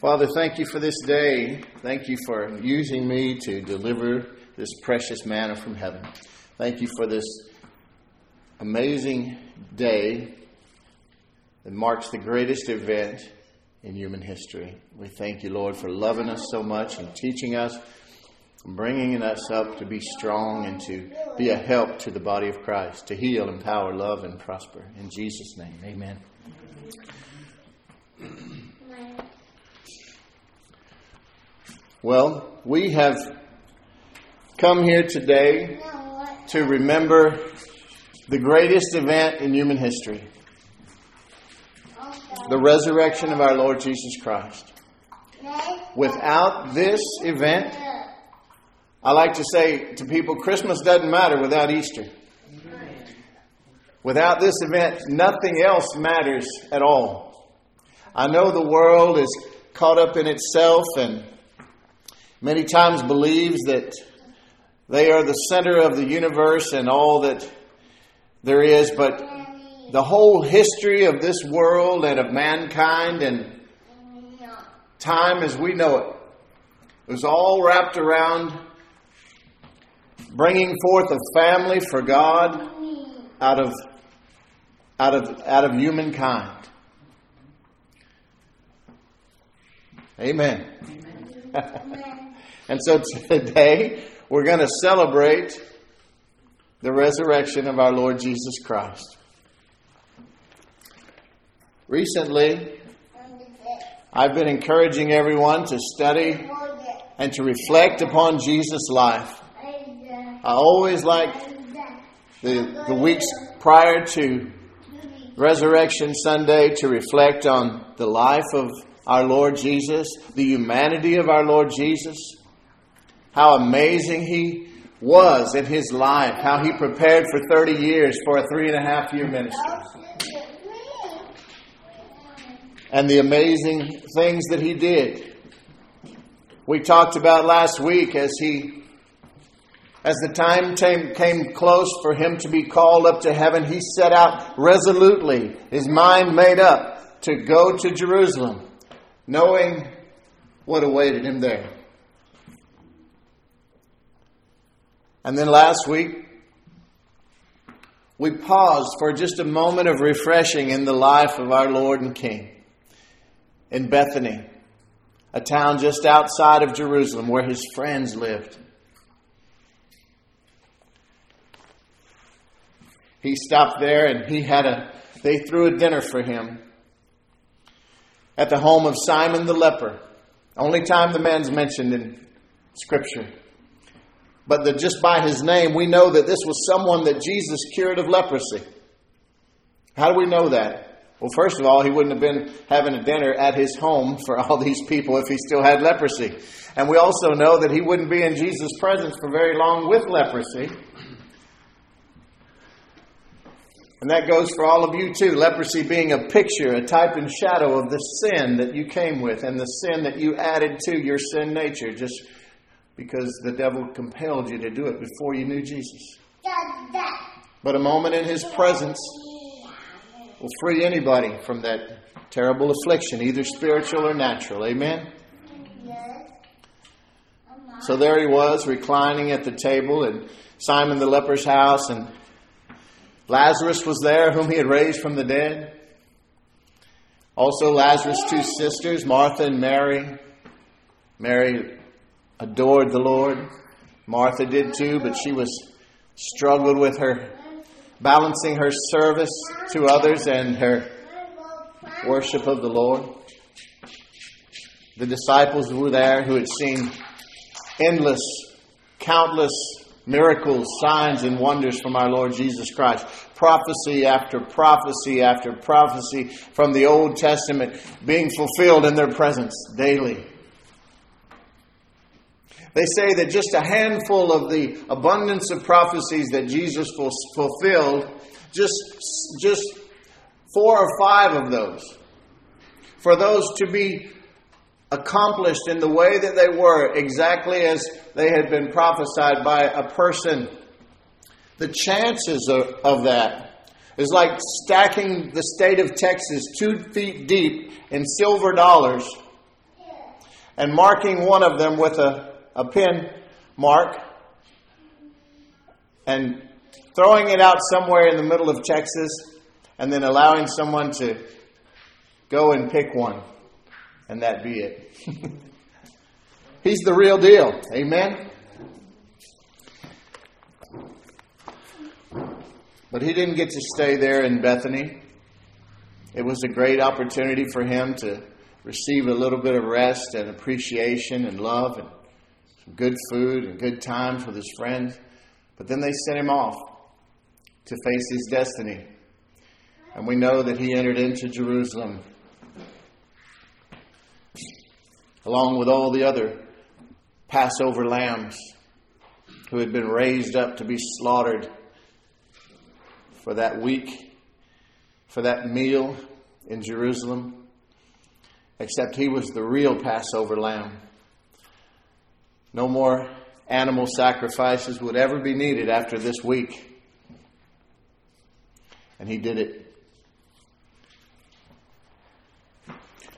Father, thank you for this day. Thank you for using me to deliver this precious manna from heaven. Thank you for this amazing day that marks the greatest event in human history. We thank you, Lord, for loving us so much and teaching us, and bringing us up to be strong and to be a help to the body of Christ, to heal, empower, love, and prosper. In Jesus' name, amen. Well, we have come here today to remember the greatest event in human history the resurrection of our Lord Jesus Christ. Without this event, I like to say to people Christmas doesn't matter without Easter. Without this event, nothing else matters at all. I know the world is caught up in itself and many times believes that they are the center of the universe and all that there is, but the whole history of this world and of mankind and time as we know it was all wrapped around bringing forth a family for God out of out of out of humankind. Amen. Amen. And so today, we're going to celebrate the resurrection of our Lord Jesus Christ. Recently, I've been encouraging everyone to study and to reflect upon Jesus' life. I always like the, the weeks prior to Resurrection Sunday to reflect on the life of our Lord Jesus, the humanity of our Lord Jesus how amazing he was in his life, how he prepared for 30 years for a three and a half year ministry. And the amazing things that he did. We talked about last week as he, as the time came close for him to be called up to heaven, he set out resolutely, his mind made up to go to Jerusalem, knowing what awaited him there. And then last week, we paused for just a moment of refreshing in the life of our Lord and King in Bethany, a town just outside of Jerusalem where his friends lived. He stopped there and he had a, they threw a dinner for him at the home of Simon the leper. Only time the man's mentioned in Scripture but that just by his name, we know that this was someone that Jesus cured of leprosy. How do we know that? Well, first of all, he wouldn't have been having a dinner at his home for all these people if he still had leprosy. And we also know that he wouldn't be in Jesus' presence for very long with leprosy. And that goes for all of you too. Leprosy being a picture, a type and shadow of the sin that you came with and the sin that you added to your sin nature. Just because the devil compelled you to do it before you knew Jesus. But a moment in his presence will free anybody from that terrible affliction, either spiritual or natural. Amen? So there he was, reclining at the table in Simon the leper's house, and Lazarus was there, whom he had raised from the dead. Also, Lazarus' two sisters, Martha and Mary. Mary adored the Lord. Martha did too, but she was struggled with her balancing her service to others and her worship of the Lord. The disciples were there who had seen endless, countless miracles, signs, and wonders from our Lord Jesus Christ. Prophecy after prophecy after prophecy from the Old Testament being fulfilled in their presence daily. They say that just a handful of the abundance of prophecies that Jesus fulfilled, just, just four or five of those, for those to be accomplished in the way that they were, exactly as they had been prophesied by a person, the chances of, of that is like stacking the state of Texas two feet deep in silver dollars and marking one of them with a, a pin mark and throwing it out somewhere in the middle of Texas and then allowing someone to go and pick one and that be it. He's the real deal. Amen. But he didn't get to stay there in Bethany. It was a great opportunity for him to receive a little bit of rest and appreciation and love and some good food and good times with his friends. But then they sent him off to face his destiny. And we know that he entered into Jerusalem along with all the other Passover lambs who had been raised up to be slaughtered for that week, for that meal in Jerusalem, except he was the real Passover lamb. No more animal sacrifices would ever be needed after this week. And he did it.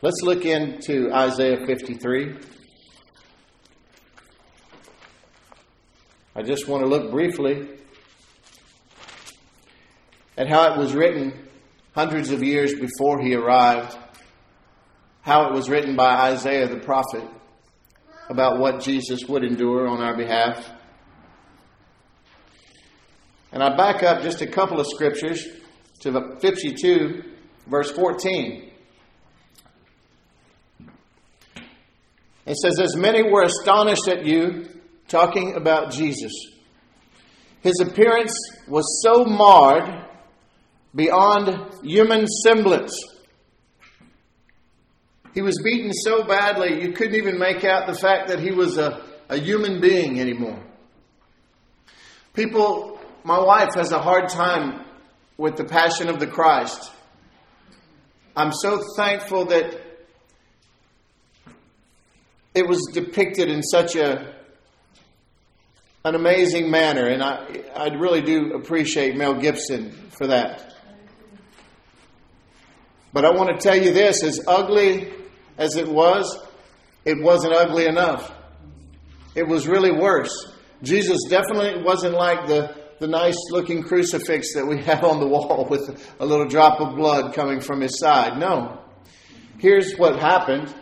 Let's look into Isaiah 53. I just want to look briefly at how it was written hundreds of years before he arrived, how it was written by Isaiah the prophet about what Jesus would endure on our behalf. And I back up just a couple of scriptures to 52, verse 14. It says, As many were astonished at you, talking about Jesus. His appearance was so marred beyond human semblance. He was beaten so badly you couldn't even make out the fact that he was a, a human being anymore. People, my wife has a hard time with the passion of the Christ. I'm so thankful that it was depicted in such a an amazing manner, and I, I really do appreciate Mel Gibson for that. But I want to tell you this as ugly as it was, it wasn't ugly enough. It was really worse. Jesus definitely wasn't like the, the nice looking crucifix that we have on the wall with a little drop of blood coming from his side. No. Here's what happened.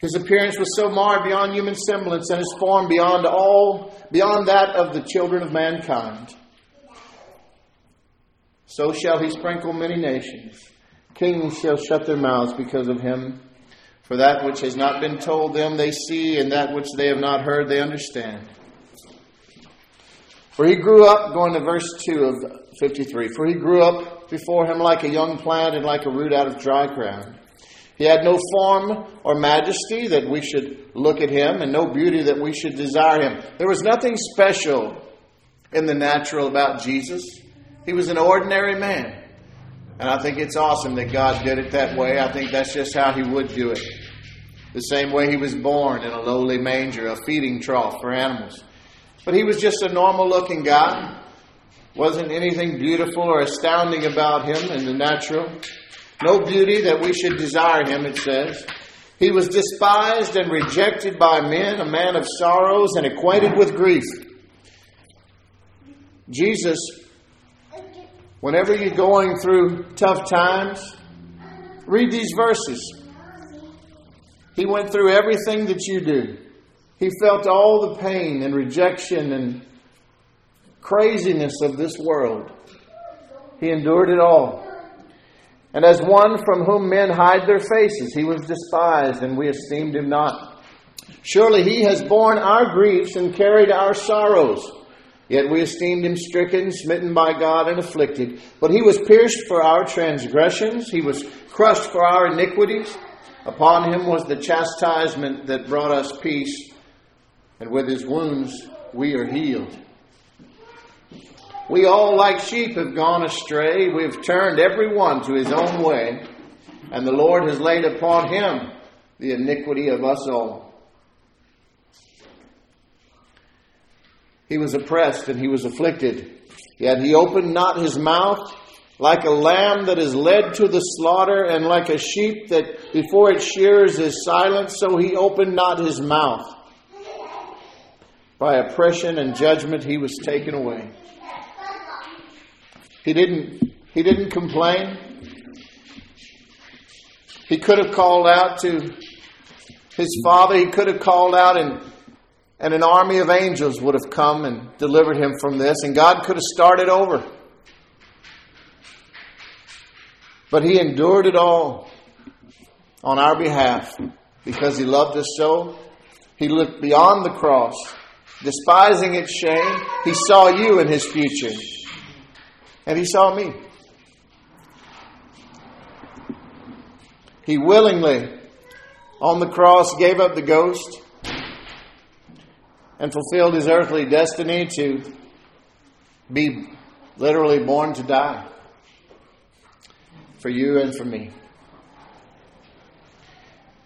His appearance was so marred beyond human semblance and his form beyond all beyond that of the children of mankind. So shall he sprinkle many nations. Kings shall shut their mouths because of him. For that which has not been told them they see, and that which they have not heard they understand. For he grew up, going to verse 2 of 53, for he grew up before him like a young plant and like a root out of dry ground. He had no form or majesty that we should look at him, and no beauty that we should desire him. There was nothing special in the natural about Jesus. He was an ordinary man. And I think it's awesome that God did it that way. I think that's just how He would do it. The same way He was born in a lowly manger, a feeding trough for animals. But He was just a normal looking guy. Wasn't anything beautiful or astounding about Him in the natural. No beauty that we should desire Him, it says. He was despised and rejected by men, a man of sorrows and acquainted with grief. Jesus Whenever you're going through tough times, read these verses. He went through everything that you do. He felt all the pain and rejection and craziness of this world. He endured it all. And as one from whom men hide their faces, he was despised, and we esteemed him not. Surely he has borne our griefs and carried our sorrows. Yet we esteemed him stricken, smitten by God, and afflicted. But he was pierced for our transgressions, he was crushed for our iniquities. Upon him was the chastisement that brought us peace, and with his wounds we are healed. We all, like sheep, have gone astray. We've turned every one to his own way, and the Lord has laid upon him the iniquity of us all. He was oppressed and he was afflicted. Yet he opened not his mouth. like a lamb that is led to the slaughter, and like a sheep that before its shears is silent, so he opened not his mouth. By oppression and judgment he was taken away. He didn't, he didn't complain. He could have called out to his father. He could have called out, and, and an army of angels would have come and delivered him from this, and God could have started over. But he endured it all on our behalf because he loved us so. He looked beyond the cross, despising its shame. He saw you in his future, and he saw me. He willingly, on the cross, gave up the ghost and fulfilled his earthly destiny to be literally born to die for you and for me.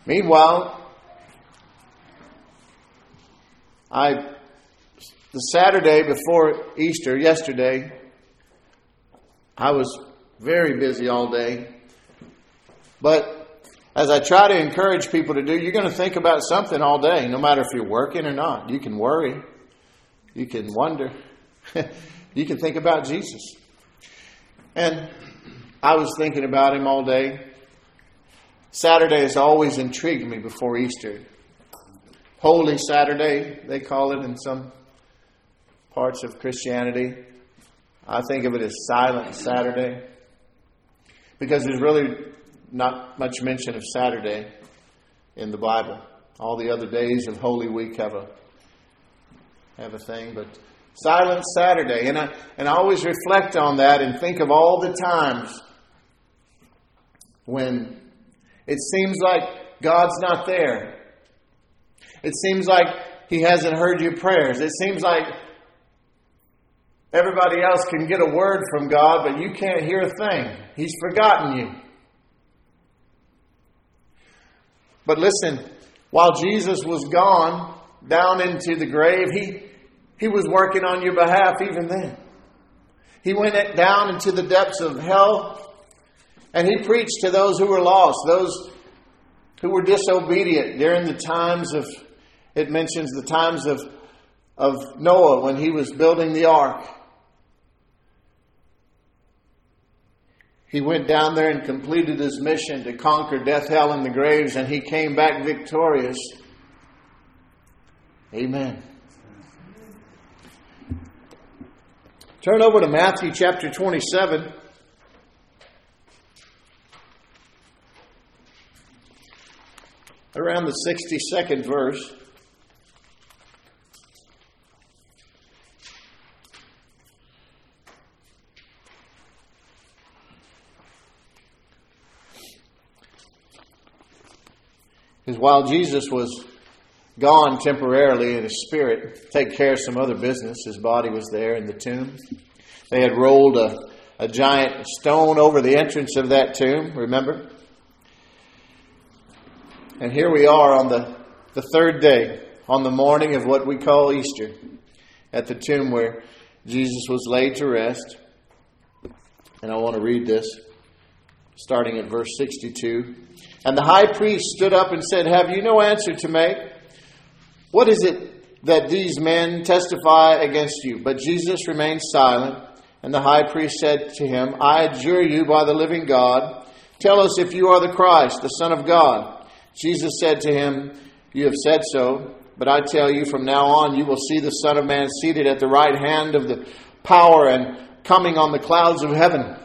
Meanwhile, I the Saturday before Easter, yesterday, I was very busy all day. But as I try to encourage people to do, you're going to think about something all day, no matter if you're working or not. You can worry, you can wonder, you can think about Jesus. And I was thinking about him all day. Saturday has always intrigued me before Easter. Holy Saturday, they call it in some parts of Christianity. I think of it as Silent Saturday because there's really not much mention of Saturday in the Bible. All the other days of Holy Week have a have a thing, but Silent Saturday, and I and I always reflect on that and think of all the times when it seems like God's not there. It seems like He hasn't heard your prayers. It seems like everybody else can get a word from God, but you can't hear a thing. He's forgotten you. But listen, while Jesus was gone down into the grave, He, he was working on your behalf even then. He went down into the depths of hell and he preached to those who were lost, those who were disobedient during the times of, it mentions the times of, of Noah when he was building the ark. He went down there and completed his mission to conquer death, hell, and the graves, and he came back victorious. Amen. Turn over to Matthew chapter 27. around the 62nd verse. Because while Jesus was gone temporarily in his spirit, to take care of some other business, his body was there in the tomb. They had rolled a, a giant stone over the entrance of that tomb, remember? And here we are on the, the third day, on the morning of what we call Easter, at the tomb where Jesus was laid to rest. And I want to read this, starting at verse 62. And the high priest stood up and said, Have you no answer to make? What is it that these men testify against you? But Jesus remained silent. And the high priest said to him, I adjure you by the living God, tell us if you are the Christ, the Son of God. Jesus said to him, You have said so, but I tell you, from now on you will see the Son of Man seated at the right hand of the power and coming on the clouds of heaven.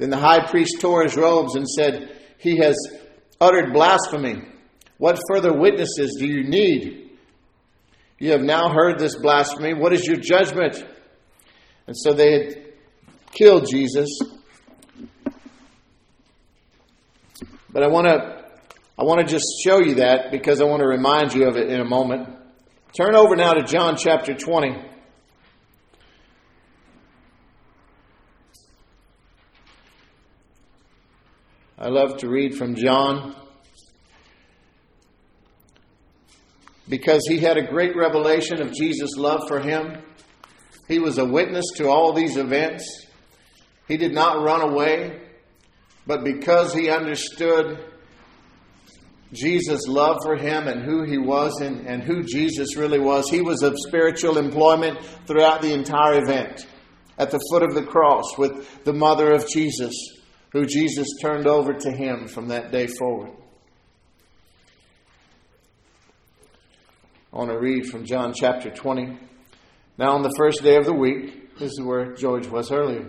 Then the high priest tore his robes and said, He has uttered blasphemy. What further witnesses do you need? You have now heard this blasphemy. What is your judgment? And so they had killed Jesus. But I want to I want to just show you that because I want to remind you of it in a moment. Turn over now to John chapter 20. I love to read from John because he had a great revelation of Jesus' love for him. He was a witness to all these events. He did not run away, but because he understood Jesus' love for him and who he was and, and who Jesus really was, he was of spiritual employment throughout the entire event. At the foot of the cross with the mother of Jesus, who Jesus turned over to him from that day forward. I want to read from John chapter 20. Now, on the first day of the week, this is where George was earlier,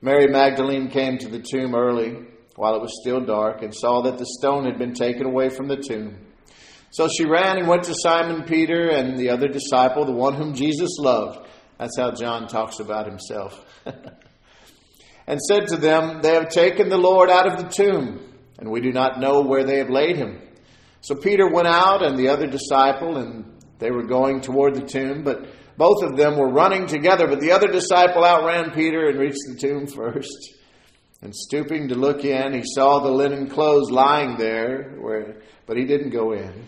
Mary Magdalene came to the tomb early while it was still dark and saw that the stone had been taken away from the tomb. So she ran and went to Simon Peter and the other disciple, the one whom Jesus loved. That's how John talks about himself. and said to them, They have taken the Lord out of the tomb, and we do not know where they have laid him. So Peter went out and the other disciple, and they were going toward the tomb, but both of them were running together. But the other disciple outran Peter and reached the tomb first. And stooping to look in, he saw the linen clothes lying there, where, but he didn't go in.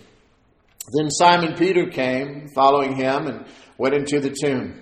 Then Simon Peter came, following him, and went into the tomb.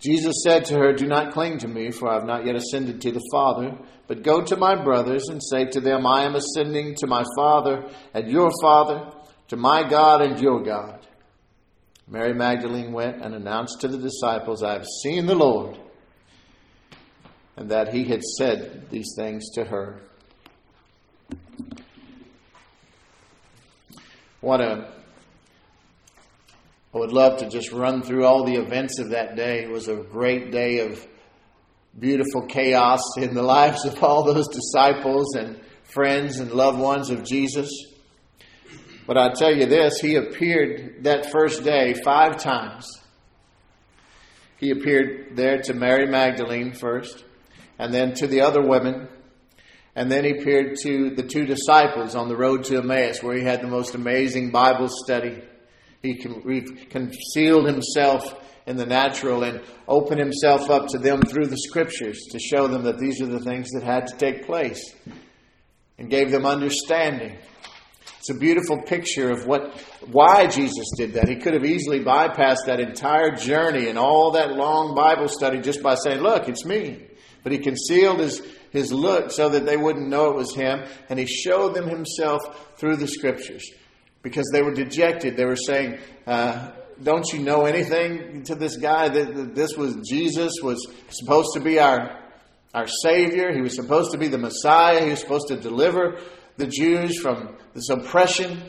Jesus said to her, Do not cling to me, for I have not yet ascended to the Father, but go to my brothers and say to them, I am ascending to my Father and your Father, to my God and your God. Mary Magdalene went and announced to the disciples, I have seen the Lord and that he had said these things to her. What a I would love to just run through all the events of that day. It was a great day of beautiful chaos in the lives of all those disciples and friends and loved ones of Jesus. But I tell you this, he appeared that first day five times. He appeared there to Mary Magdalene first and then to the other women. And then he appeared to the two disciples on the road to Emmaus, where he had the most amazing Bible study. He concealed himself in the natural and opened himself up to them through the scriptures to show them that these are the things that had to take place and gave them understanding. It's a beautiful picture of what why Jesus did that. He could have easily bypassed that entire journey and all that long Bible study just by saying, "Look, it's me." But he concealed his, his look so that they wouldn't know it was him, and he showed them himself through the scriptures because they were dejected. They were saying, uh, Don't you know anything to this guy? That this was Jesus, was supposed to be our, our Savior. He was supposed to be the Messiah. He was supposed to deliver the Jews from this oppression.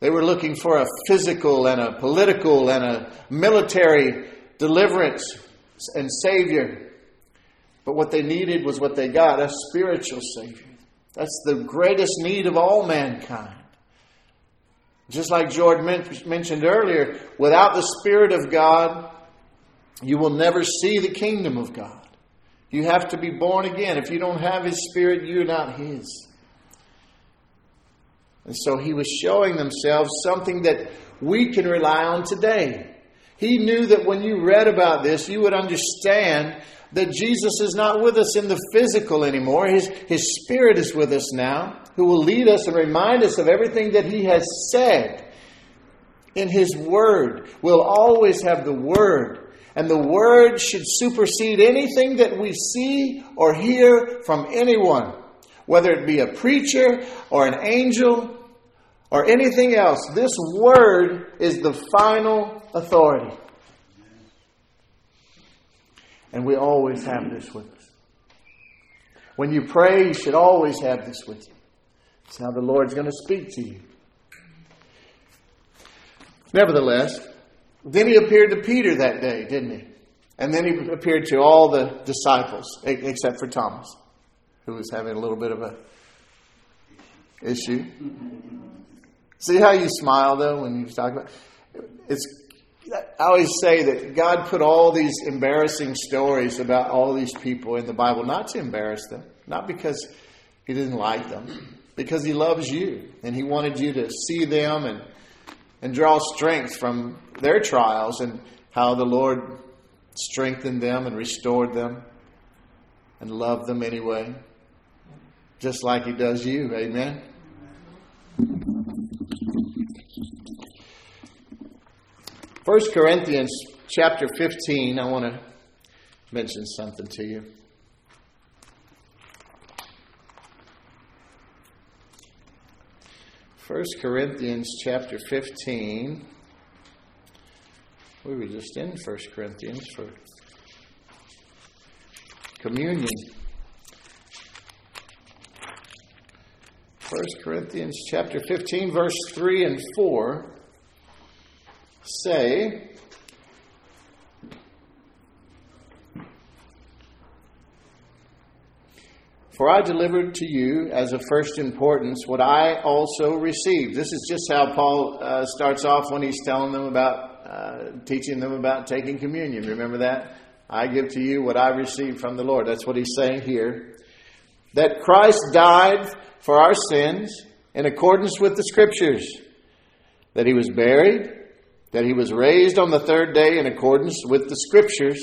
They were looking for a physical and a political and a military deliverance and Savior. But what they needed was what they got a spiritual Savior. That's the greatest need of all mankind. Just like George mentioned earlier, without the Spirit of God, you will never see the kingdom of God. You have to be born again. If you don't have His Spirit, you're not His. And so He was showing themselves something that we can rely on today. He knew that when you read about this, you would understand that Jesus is not with us in the physical anymore. His, his Spirit is with us now, who will lead us and remind us of everything that He has said in His Word. We'll always have the Word And the Word should supersede anything that we see or hear from anyone, whether it be a preacher or an angel or anything else. This Word is the final authority. And we always have this with us. When you pray, you should always have this with you. It's how the Lord's going to speak to you. Nevertheless, then he appeared to Peter that day, didn't he? And then he appeared to all the disciples, except for Thomas, who was having a little bit of a issue. See how you smile though when you talk about it's. I always say that God put all these embarrassing stories about all these people in the Bible not to embarrass them, not because He didn't like them, because He loves you and He wanted you to see them and and draw strength from their trials and how the Lord strengthened them and restored them and loved them anyway, just like He does you. Amen. First Corinthians chapter 15, I want to mention something to you. 1 Corinthians chapter 15. We were just in 1 Corinthians for communion. 1 Corinthians chapter 15, verse 3 and 4 say, For I delivered to you as of first importance what I also received. This is just how Paul uh, starts off when he's telling them about, uh, teaching them about taking communion. Remember that? I give to you what I received from the Lord. That's what he's saying here. That Christ died for our sins in accordance with the Scriptures. That he was buried. That he was raised on the third day in accordance with the Scriptures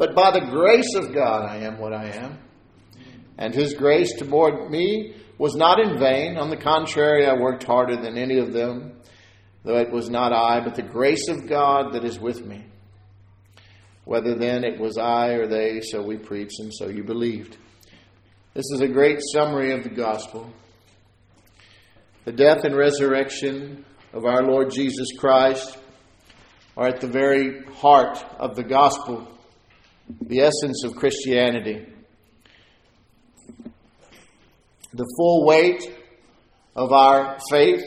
But by the grace of God, I am what I am. And his grace toward me was not in vain. On the contrary, I worked harder than any of them, though it was not I, but the grace of God that is with me. Whether then it was I or they, so we preached, and so you believed. This is a great summary of the gospel. The death and resurrection of our Lord Jesus Christ are at the very heart of the gospel the essence of Christianity. The full weight of our faith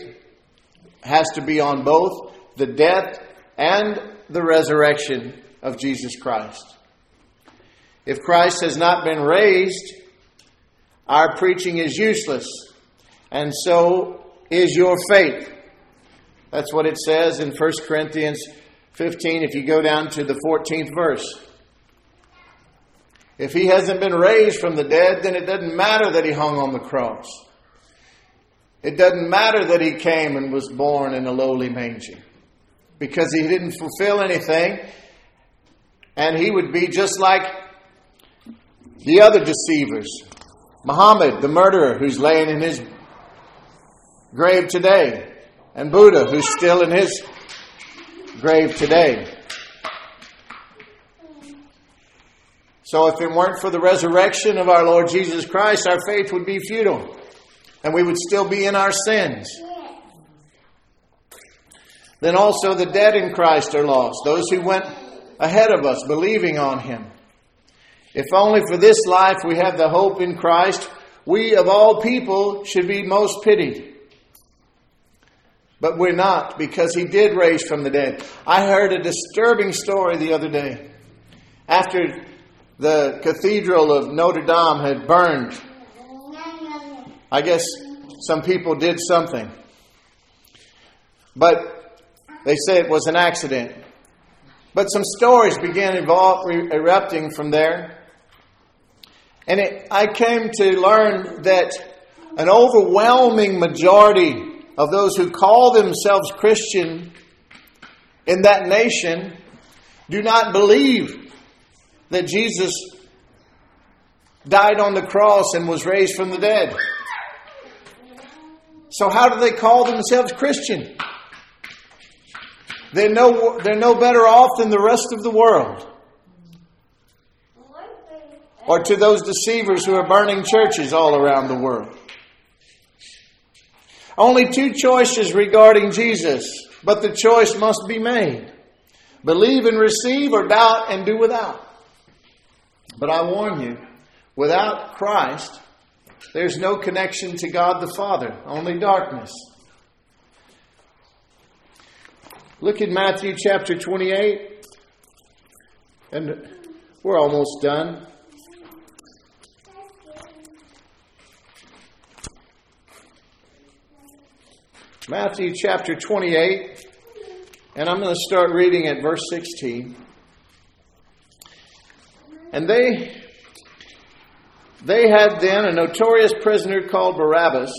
has to be on both the death and the resurrection of Jesus Christ. If Christ has not been raised, our preaching is useless, and so is your faith. That's what it says in 1 Corinthians 15, if you go down to the 14th verse. If he hasn't been raised from the dead, then it doesn't matter that he hung on the cross. It doesn't matter that he came and was born in a lowly manger because he didn't fulfill anything and he would be just like the other deceivers. Muhammad, the murderer, who's laying in his grave today, and Buddha, who's still in his grave today. So if it weren't for the resurrection of our Lord Jesus Christ, our faith would be futile and we would still be in our sins. Then also the dead in Christ are lost, those who went ahead of us believing on him. If only for this life we have the hope in Christ, we of all people should be most pitied. But we're not because he did raise from the dead. I heard a disturbing story the other day. After the cathedral of Notre Dame had burned. I guess some people did something. But they say it was an accident. But some stories began evol- erupting from there. And it, I came to learn that an overwhelming majority of those who call themselves Christian in that nation do not believe that Jesus died on the cross and was raised from the dead. So, how do they call themselves Christian? They're no, they're no better off than the rest of the world. Or to those deceivers who are burning churches all around the world. Only two choices regarding Jesus, but the choice must be made believe and receive, or doubt and do without. But I warn you, without Christ, there's no connection to God the Father, only darkness. Look at Matthew chapter 28, and we're almost done. Matthew chapter 28, and I'm going to start reading at verse 16. And they they had then a notorious prisoner called Barabbas.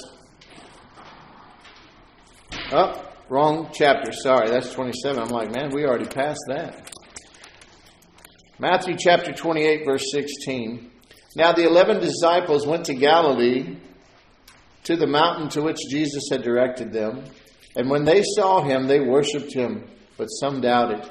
Oh, wrong chapter. Sorry, that's 27. I'm like, man, we already passed that. Matthew chapter 28, verse 16. Now the eleven disciples went to Galilee to the mountain to which Jesus had directed them. And when they saw him, they worshipped him, but some doubted.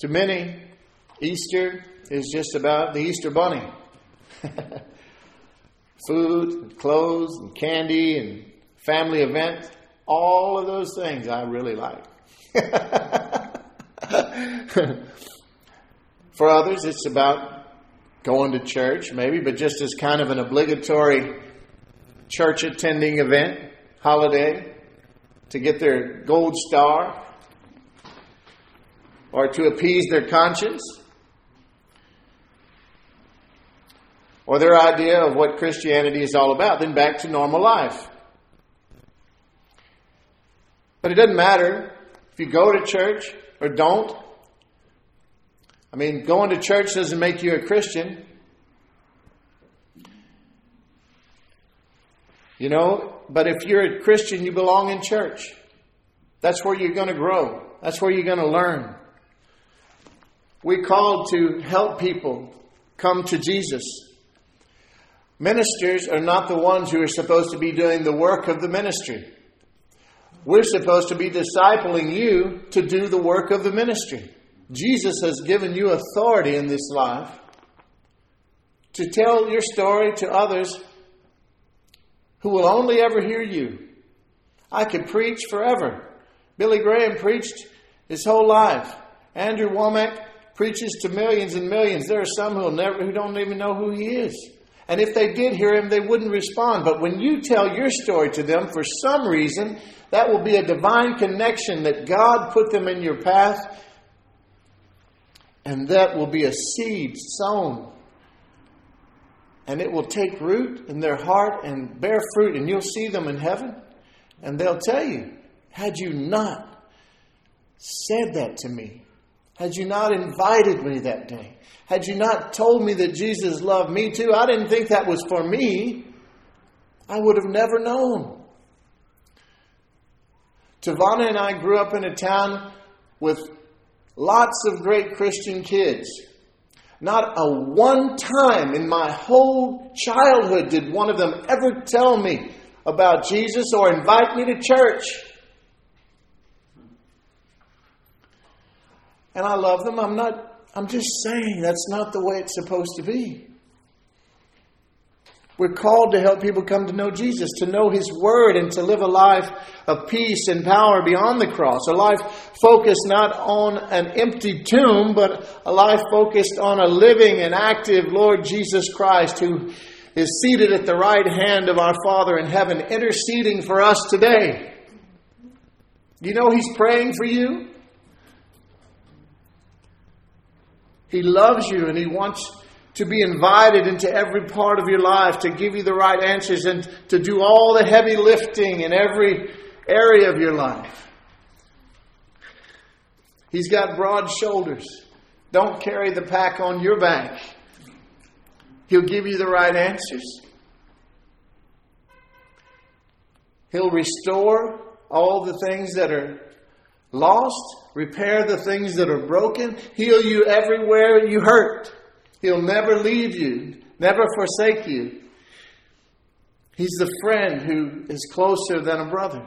To many, Easter is just about the Easter bunny. Food, and clothes, and candy, and family events. All of those things I really like. For others, it's about going to church, maybe, but just as kind of an obligatory church attending event, holiday, to get their gold star, or to appease their conscience, or their idea of what Christianity is all about, then back to normal life. But it doesn't matter if you go to church or don't. I mean, going to church doesn't make you a Christian. You know, but if you're a Christian, you belong in church. That's where you're going to grow. That's where you're going to learn. We're called to help people come to Jesus. Ministers are not the ones who are supposed to be doing the work of the ministry. We're supposed to be discipling you to do the work of the ministry. Jesus has given you authority in this life to tell your story to others who will only ever hear you. I could preach forever. Billy Graham preached his whole life. Andrew Wommack preaches to millions and millions. There are some who never who don't even know who he is. And if they did hear him, they wouldn't respond. But when you tell your story to them, for some reason, that will be a divine connection that God put them in your path, and that will be a seed sown and it will take root in their heart and bear fruit, and you'll see them in heaven. And they'll tell you, had you not said that to me, had you not invited me that day, had you not told me that Jesus loved me too, I didn't think that was for me, I would have never known. Tavana and I grew up in a town with lots of great Christian kids. Not a one time in my whole childhood did one of them ever tell me about Jesus or invite me to church. And I love them. I'm not, I'm just saying that's not the way it's supposed to be. We're called to help people come to know Jesus, to know His Word, and to live a life of peace and power beyond the cross. A life focused not on an empty tomb, but a life focused on a living and active Lord Jesus Christ who is seated at the right hand of our Father in heaven, interceding for us today. You know He's praying for you? He loves you and He wants to be invited into every part of your life, to give you the right answers, and to do all the heavy lifting in every area of your life. He's got broad shoulders. Don't carry the pack on your back. He'll give you the right answers. He'll restore all the things that are lost, repair the things that are broken, heal you everywhere you hurt. He'll never leave you, never forsake you. He's the friend who is closer than a brother.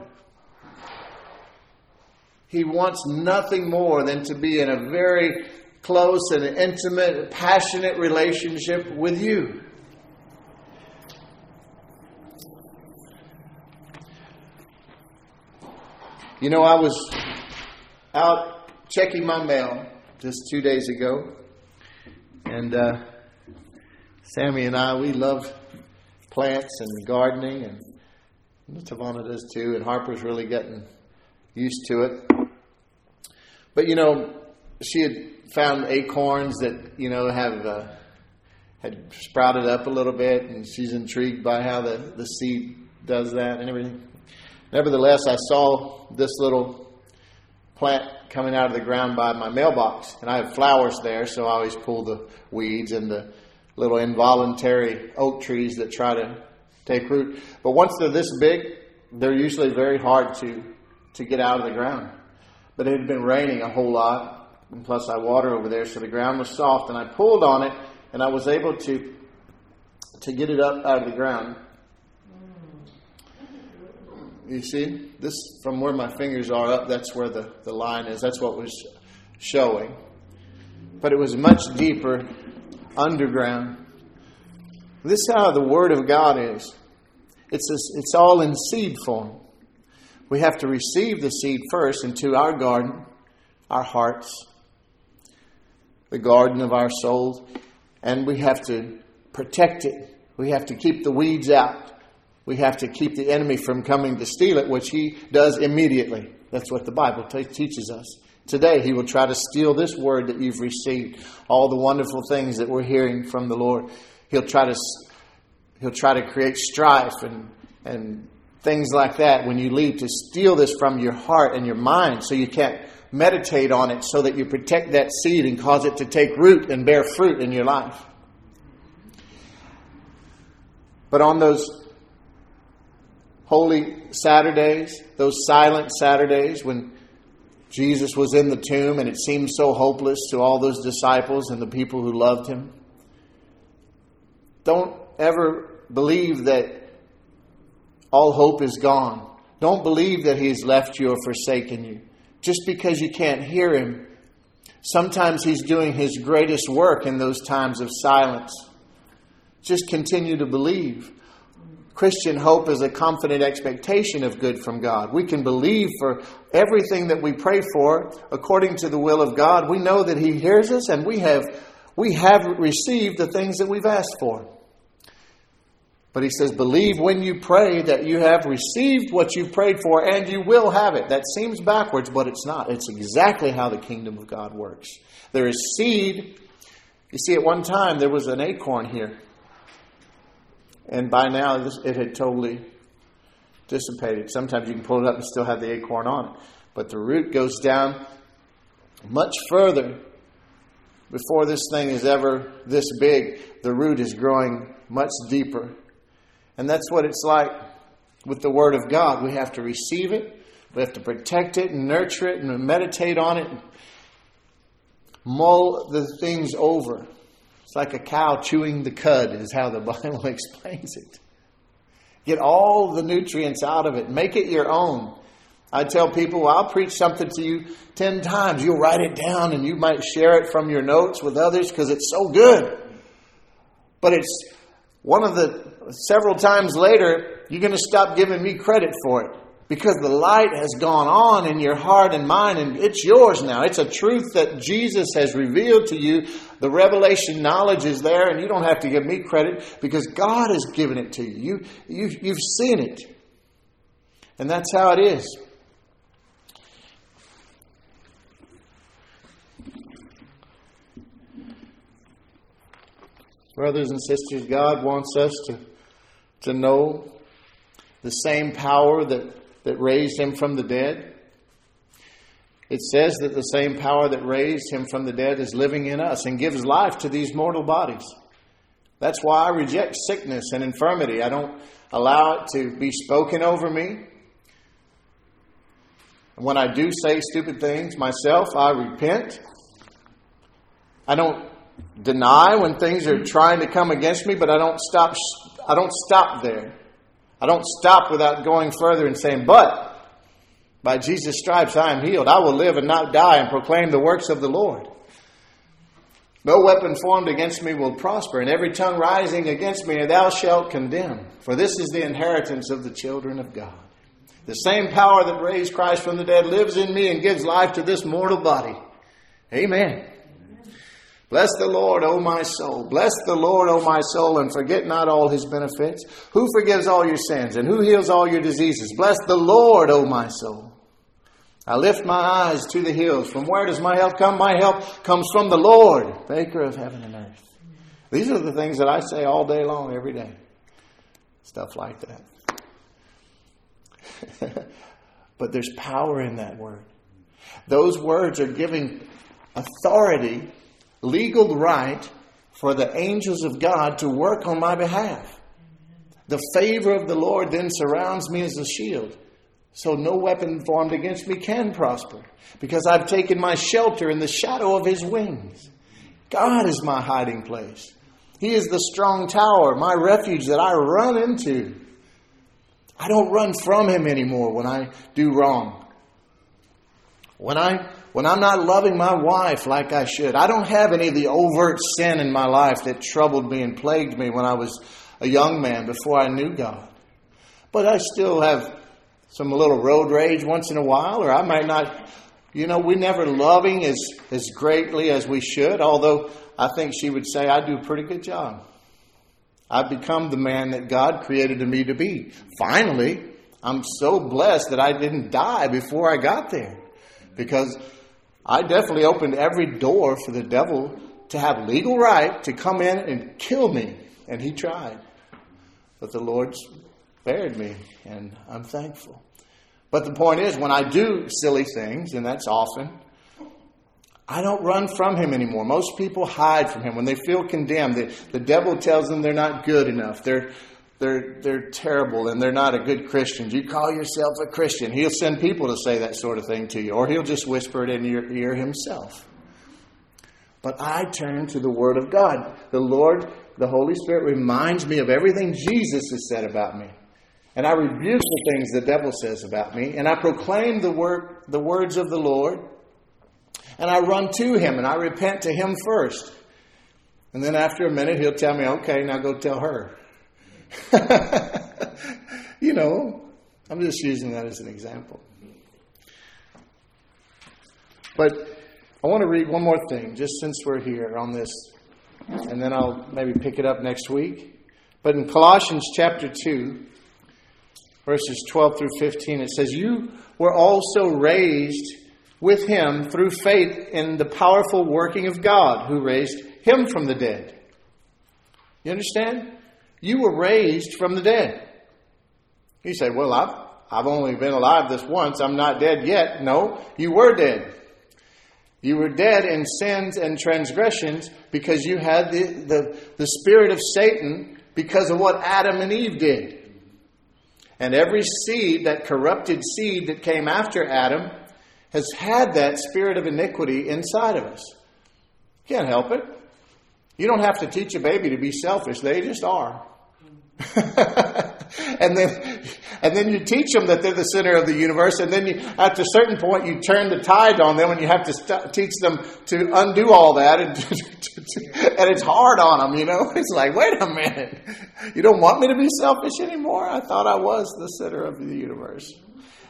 He wants nothing more than to be in a very close and intimate, passionate relationship with you. You know, I was out checking my mail just two days ago, and uh, Sammy and I, we love plants and gardening, and Tavana does too, and Harper's really getting used to it. But you know, she had found acorns that you know have uh, had sprouted up a little bit, and she's intrigued by how the the seed does that and everything. Nevertheless, I saw this little plant coming out of the ground by my mailbox, and I have flowers there, so I always pull the weeds and the little involuntary oak trees that try to take root. But once they're this big, they're usually very hard to to get out of the ground. But it had been raining a whole lot, and plus I water over there, so the ground was soft, and I pulled on it, and I was able to to get it up out of the ground. You see, this from where my fingers are up, that's where the, the line is. That's what was showing. But it was much deeper underground. This is how the Word of God is. It's, this, it's all in seed form. We have to receive the seed first into our garden, our hearts, the garden of our souls, and we have to protect it. We have to keep the weeds out. We have to keep the enemy from coming to steal it, which he does immediately. That's what the Bible t- teaches us. Today, he will try to steal this word that you've received, all the wonderful things that we're hearing from the Lord. He'll try to, he'll try to create strife and, and things like that when you leave to steal this from your heart and your mind so you can't meditate on it so that you protect that seed and cause it to take root and bear fruit in your life. But on those holy Saturdays, those silent Saturdays when Jesus was in the tomb and it seemed so hopeless to all those disciples and the people who loved him. Don't ever believe that all hope is gone. Don't believe that he's left you or forsaken you. Just because you can't hear him, sometimes he's doing his greatest work in those times of silence. Just continue to believe. Christian hope is a confident expectation of good from God. We can believe for everything that we pray for according to the will of God. We know that He hears us and we have, we have received the things that we've asked for. But He says, believe when you pray that you have received what you've prayed for and you will have it. That seems backwards, but it's not. It's exactly how the kingdom of God works. There is seed. You see, at one time there was an acorn here. And by now, it had totally dissipated. Sometimes you can pull it up and still have the acorn on it. But the root goes down much further before this thing is ever this big. The root is growing much deeper. And that's what it's like with the Word of God. We have to receive it, we have to protect it and nurture it and meditate on it, mull the things over. It's like a cow chewing the cud, is how the Bible explains it. Get all the nutrients out of it, make it your own. I tell people, well, I'll preach something to you 10 times. You'll write it down and you might share it from your notes with others because it's so good. But it's one of the several times later, you're going to stop giving me credit for it because the light has gone on in your heart and mind and it's yours now. It's a truth that Jesus has revealed to you. The revelation knowledge is there and you don't have to give me credit because God has given it to you. you, you you've seen it. And that's how it is. Brothers and sisters, God wants us to, to know the same power that, that raised him from the dead. It says that the same power that raised him from the dead is living in us and gives life to these mortal bodies. That's why I reject sickness and infirmity. I don't allow it to be spoken over me. When I do say stupid things myself, I repent. I don't deny when things are trying to come against me, but I don't stop I don't stop there. I don't stop without going further and saying, "But by Jesus' stripes I am healed. I will live and not die and proclaim the works of the Lord." No weapon formed against me will prosper, and every tongue rising against me thou shalt condemn. For this is the inheritance of the children of God. The same power that raised Christ from the dead lives in me and gives life to this mortal body. Amen. Bless the Lord, O my soul. Bless the Lord, O my soul, and forget not all his benefits. Who forgives all your sins and who heals all your diseases? Bless the Lord, O my soul. I lift my eyes to the hills. From where does my help come? My help comes from the Lord, maker of heaven and earth. These are the things that I say all day long, every day. Stuff like that. but there's power in that word. Those words are giving authority legal right for the angels of God to work on my behalf. The favor of the Lord then surrounds me as a shield. So no weapon formed against me can prosper because I've taken my shelter in the shadow of his wings. God is my hiding place. He is the strong tower, my refuge that I run into. I don't run from him anymore when I do wrong. When I when I'm not loving my wife like I should. I don't have any of the overt sin in my life that troubled me and plagued me when I was a young man before I knew God. But I still have some little road rage once in a while, or I might not, you know, we're never loving as, as greatly as we should, although I think she would say I do a pretty good job. I've become the man that God created me to be. Finally, I'm so blessed that I didn't die before I got there because I definitely opened every door for the devil to have legal right to come in and kill me. And he tried. But the Lord spared me, and I'm thankful. But the point is, when I do silly things, and that's often, I don't run from him anymore. Most people hide from him when they feel condemned. The, the devil tells them they're not good enough. They're they're, they're terrible and they're not a good Christian. You call yourself a Christian. He'll send people to say that sort of thing to you, or he'll just whisper it in your ear himself. But I turn to the Word of God. The Lord, the Holy Spirit, reminds me of everything Jesus has said about me. And I rebuke the things the devil says about me. And I proclaim the, word, the words of the Lord. And I run to him and I repent to him first. And then after a minute, he'll tell me, okay, now go tell her. you know, I'm just using that as an example. But I want to read one more thing, just since we're here on this, and then I'll maybe pick it up next week. But in Colossians chapter 2, verses 12 through 15, it says, You were also raised with him through faith in the powerful working of God who raised him from the dead. You understand? You were raised from the dead. You say, Well, I've, I've only been alive this once. I'm not dead yet. No, you were dead. You were dead in sins and transgressions because you had the, the, the spirit of Satan because of what Adam and Eve did. And every seed, that corrupted seed that came after Adam, has had that spirit of iniquity inside of us. Can't help it. You don't have to teach a baby to be selfish, they just are. and then and then you teach them that they're the center of the universe, and then you, at a certain point, you turn the tide on them, and you have to st- teach them to undo all that, and, and it's hard on them, you know? It's like, wait a minute, you don't want me to be selfish anymore? I thought I was the center of the universe.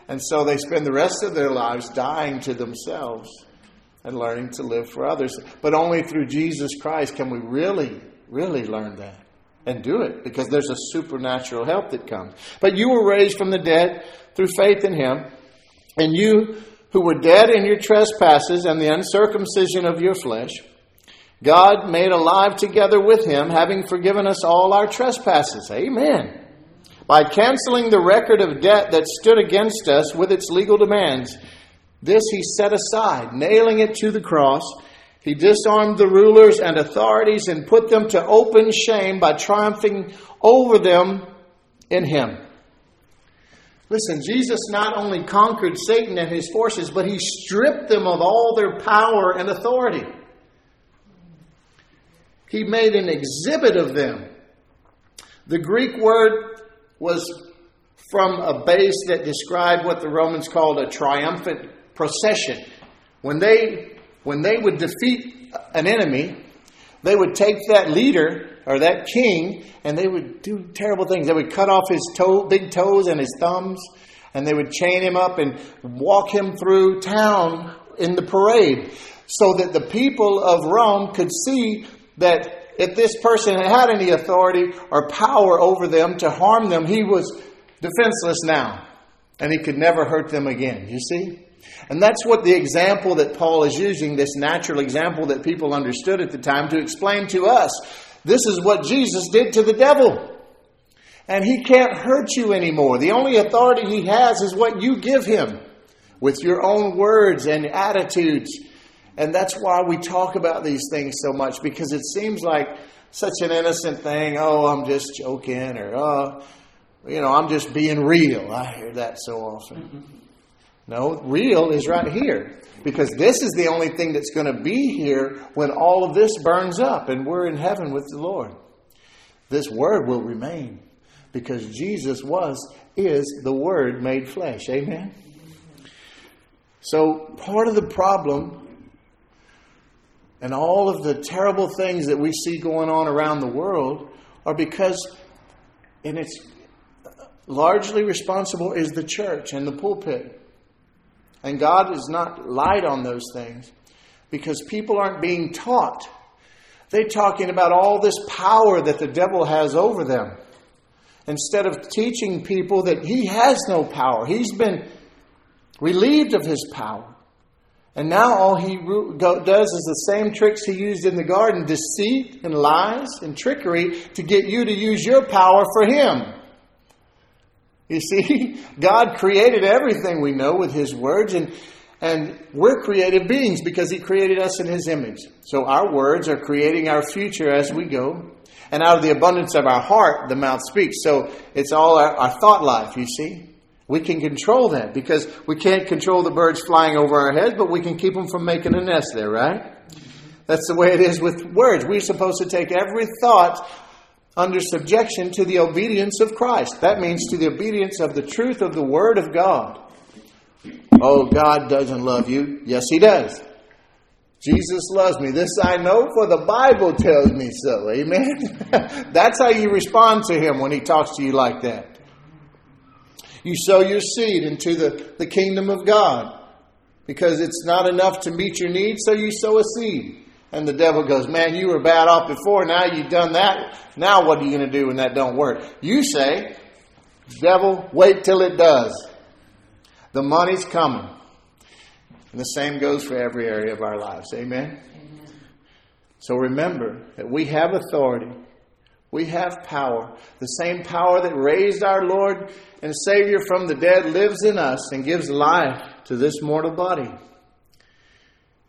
And so they spend the rest of their lives dying to themselves and learning to live for others. But only through Jesus Christ can we really, really learn that and do it because there's a supernatural help that comes. But you were raised from the dead through faith in Him, and you who were dead in your trespasses and the uncircumcision of your flesh, God made alive together with Him, having forgiven us all our trespasses. Amen. By canceling the record of debt that stood against us with its legal demands this he set aside, nailing it to the cross. He disarmed the rulers and authorities and put them to open shame by triumphing over them in him. Listen, Jesus not only conquered Satan and his forces, but he stripped them of all their power and authority. He made an exhibit of them. The Greek word was from a base that described what the Romans called a triumphant procession. When they, when they would defeat an enemy, they would take that leader or that king and they would do terrible things. They would cut off his toe, big toes and his thumbs, and they would chain him up and walk him through town in the parade so that the people of Rome could see that if this person had any authority or power over them to harm them, he was defenseless now and he could never hurt them again. You see? And that's what the example that Paul is using, this natural example that people understood at the time, to explain to us. This is what Jesus did to the devil. And he can't hurt you anymore. The only authority he has is what you give him with your own words and attitudes. And that's why we talk about these things so much because it seems like such an innocent thing. Oh, I'm just joking, or oh, you know, I'm just being real. I hear that so often. Mm-hmm. No, real is right here. Because this is the only thing that's going to be here when all of this burns up and we're in heaven with the Lord. This word will remain because Jesus was, is the word made flesh. Amen? So, part of the problem and all of the terrible things that we see going on around the world are because, and it's largely responsible, is the church and the pulpit. And God has not lied on those things because people aren't being taught. They're talking about all this power that the devil has over them instead of teaching people that he has no power. He's been relieved of his power. And now all he does is the same tricks he used in the garden deceit and lies and trickery to get you to use your power for him. You see, God created everything we know with His words, and, and we're creative beings because He created us in His image. So our words are creating our future as we go. And out of the abundance of our heart, the mouth speaks. So it's all our, our thought life, you see. We can control that because we can't control the birds flying over our heads, but we can keep them from making a nest there, right? That's the way it is with words. We're supposed to take every thought under subjection to the obedience of Christ. That means to the obedience of the truth of the Word of God. Oh, God doesn't love you. Yes, He does. Jesus loves me. This I know, for the Bible tells me so. Amen. That's how you respond to Him when He talks to you like that. You sow your seed into the, the kingdom of God because it's not enough to meet your needs, so you sow a seed. And the devil goes, Man, you were bad off before. Now you've done that. Now what are you going to do when that don't work? You say, Devil, wait till it does. The money's coming. And the same goes for every area of our lives. Amen? Amen? So remember that we have authority. We have power. The same power that raised our Lord and Savior from the dead lives in us and gives life to this mortal body.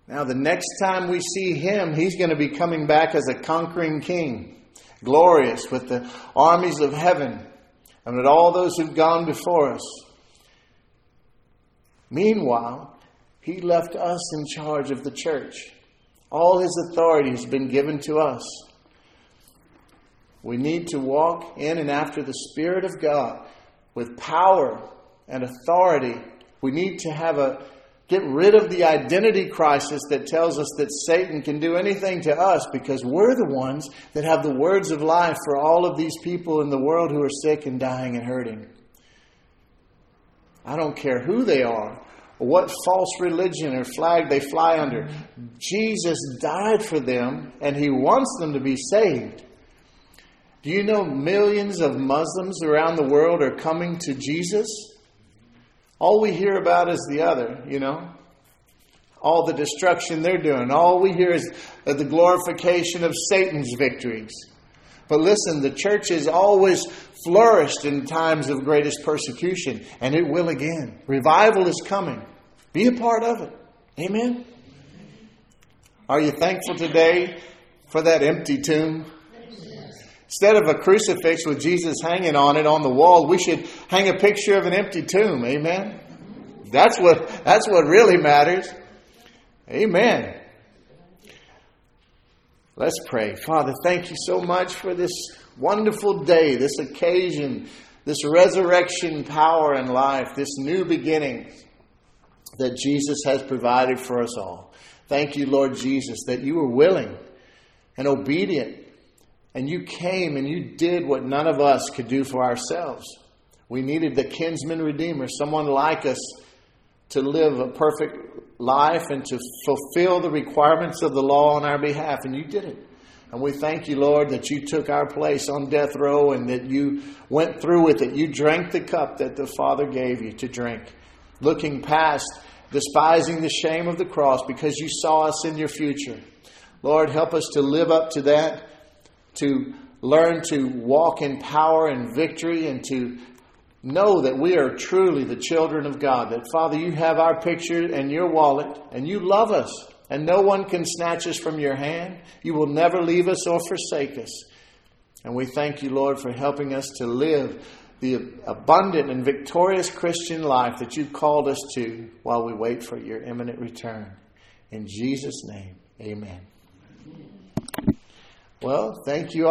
Now, the next time we see him, he's going to be coming back as a conquering king, glorious with the armies of heaven and with all those who've gone before us. Meanwhile, he left us in charge of the church. All his authority has been given to us. We need to walk in and after the Spirit of God with power and authority. We need to have a get rid of the identity crisis that tells us that Satan can do anything to us because we're the ones that have the words of life for all of these people in the world who are sick and dying and hurting. I don't care who they are or what false religion or flag they fly under. Jesus died for them and he wants them to be saved. Do you know millions of Muslims around the world are coming to Jesus? All we hear about is the other, you know? All the destruction they're doing. All we hear is the glorification of Satan's victories. But listen, the church has always flourished in times of greatest persecution, and it will again. Revival is coming. Be a part of it. Amen? Are you thankful today for that empty tomb? Instead of a crucifix with Jesus hanging on it on the wall, we should hang a picture of an empty tomb. Amen. That's what that's what really matters. Amen. Let's pray. Father, thank you so much for this wonderful day, this occasion, this resurrection power and life, this new beginning that Jesus has provided for us all. Thank you, Lord Jesus, that you were willing and obedient and you came and you did what none of us could do for ourselves. We needed the kinsman redeemer, someone like us to live a perfect life and to fulfill the requirements of the law on our behalf. And you did it. And we thank you, Lord, that you took our place on death row and that you went through with it. You drank the cup that the Father gave you to drink, looking past, despising the shame of the cross because you saw us in your future. Lord, help us to live up to that to learn to walk in power and victory and to know that we are truly the children of God. That, Father, you have our picture and your wallet, and you love us, and no one can snatch us from your hand. You will never leave us or forsake us. And we thank you, Lord, for helping us to live the abundant and victorious Christian life that you've called us to while we wait for your imminent return. In Jesus' name, amen. Well, thank you all.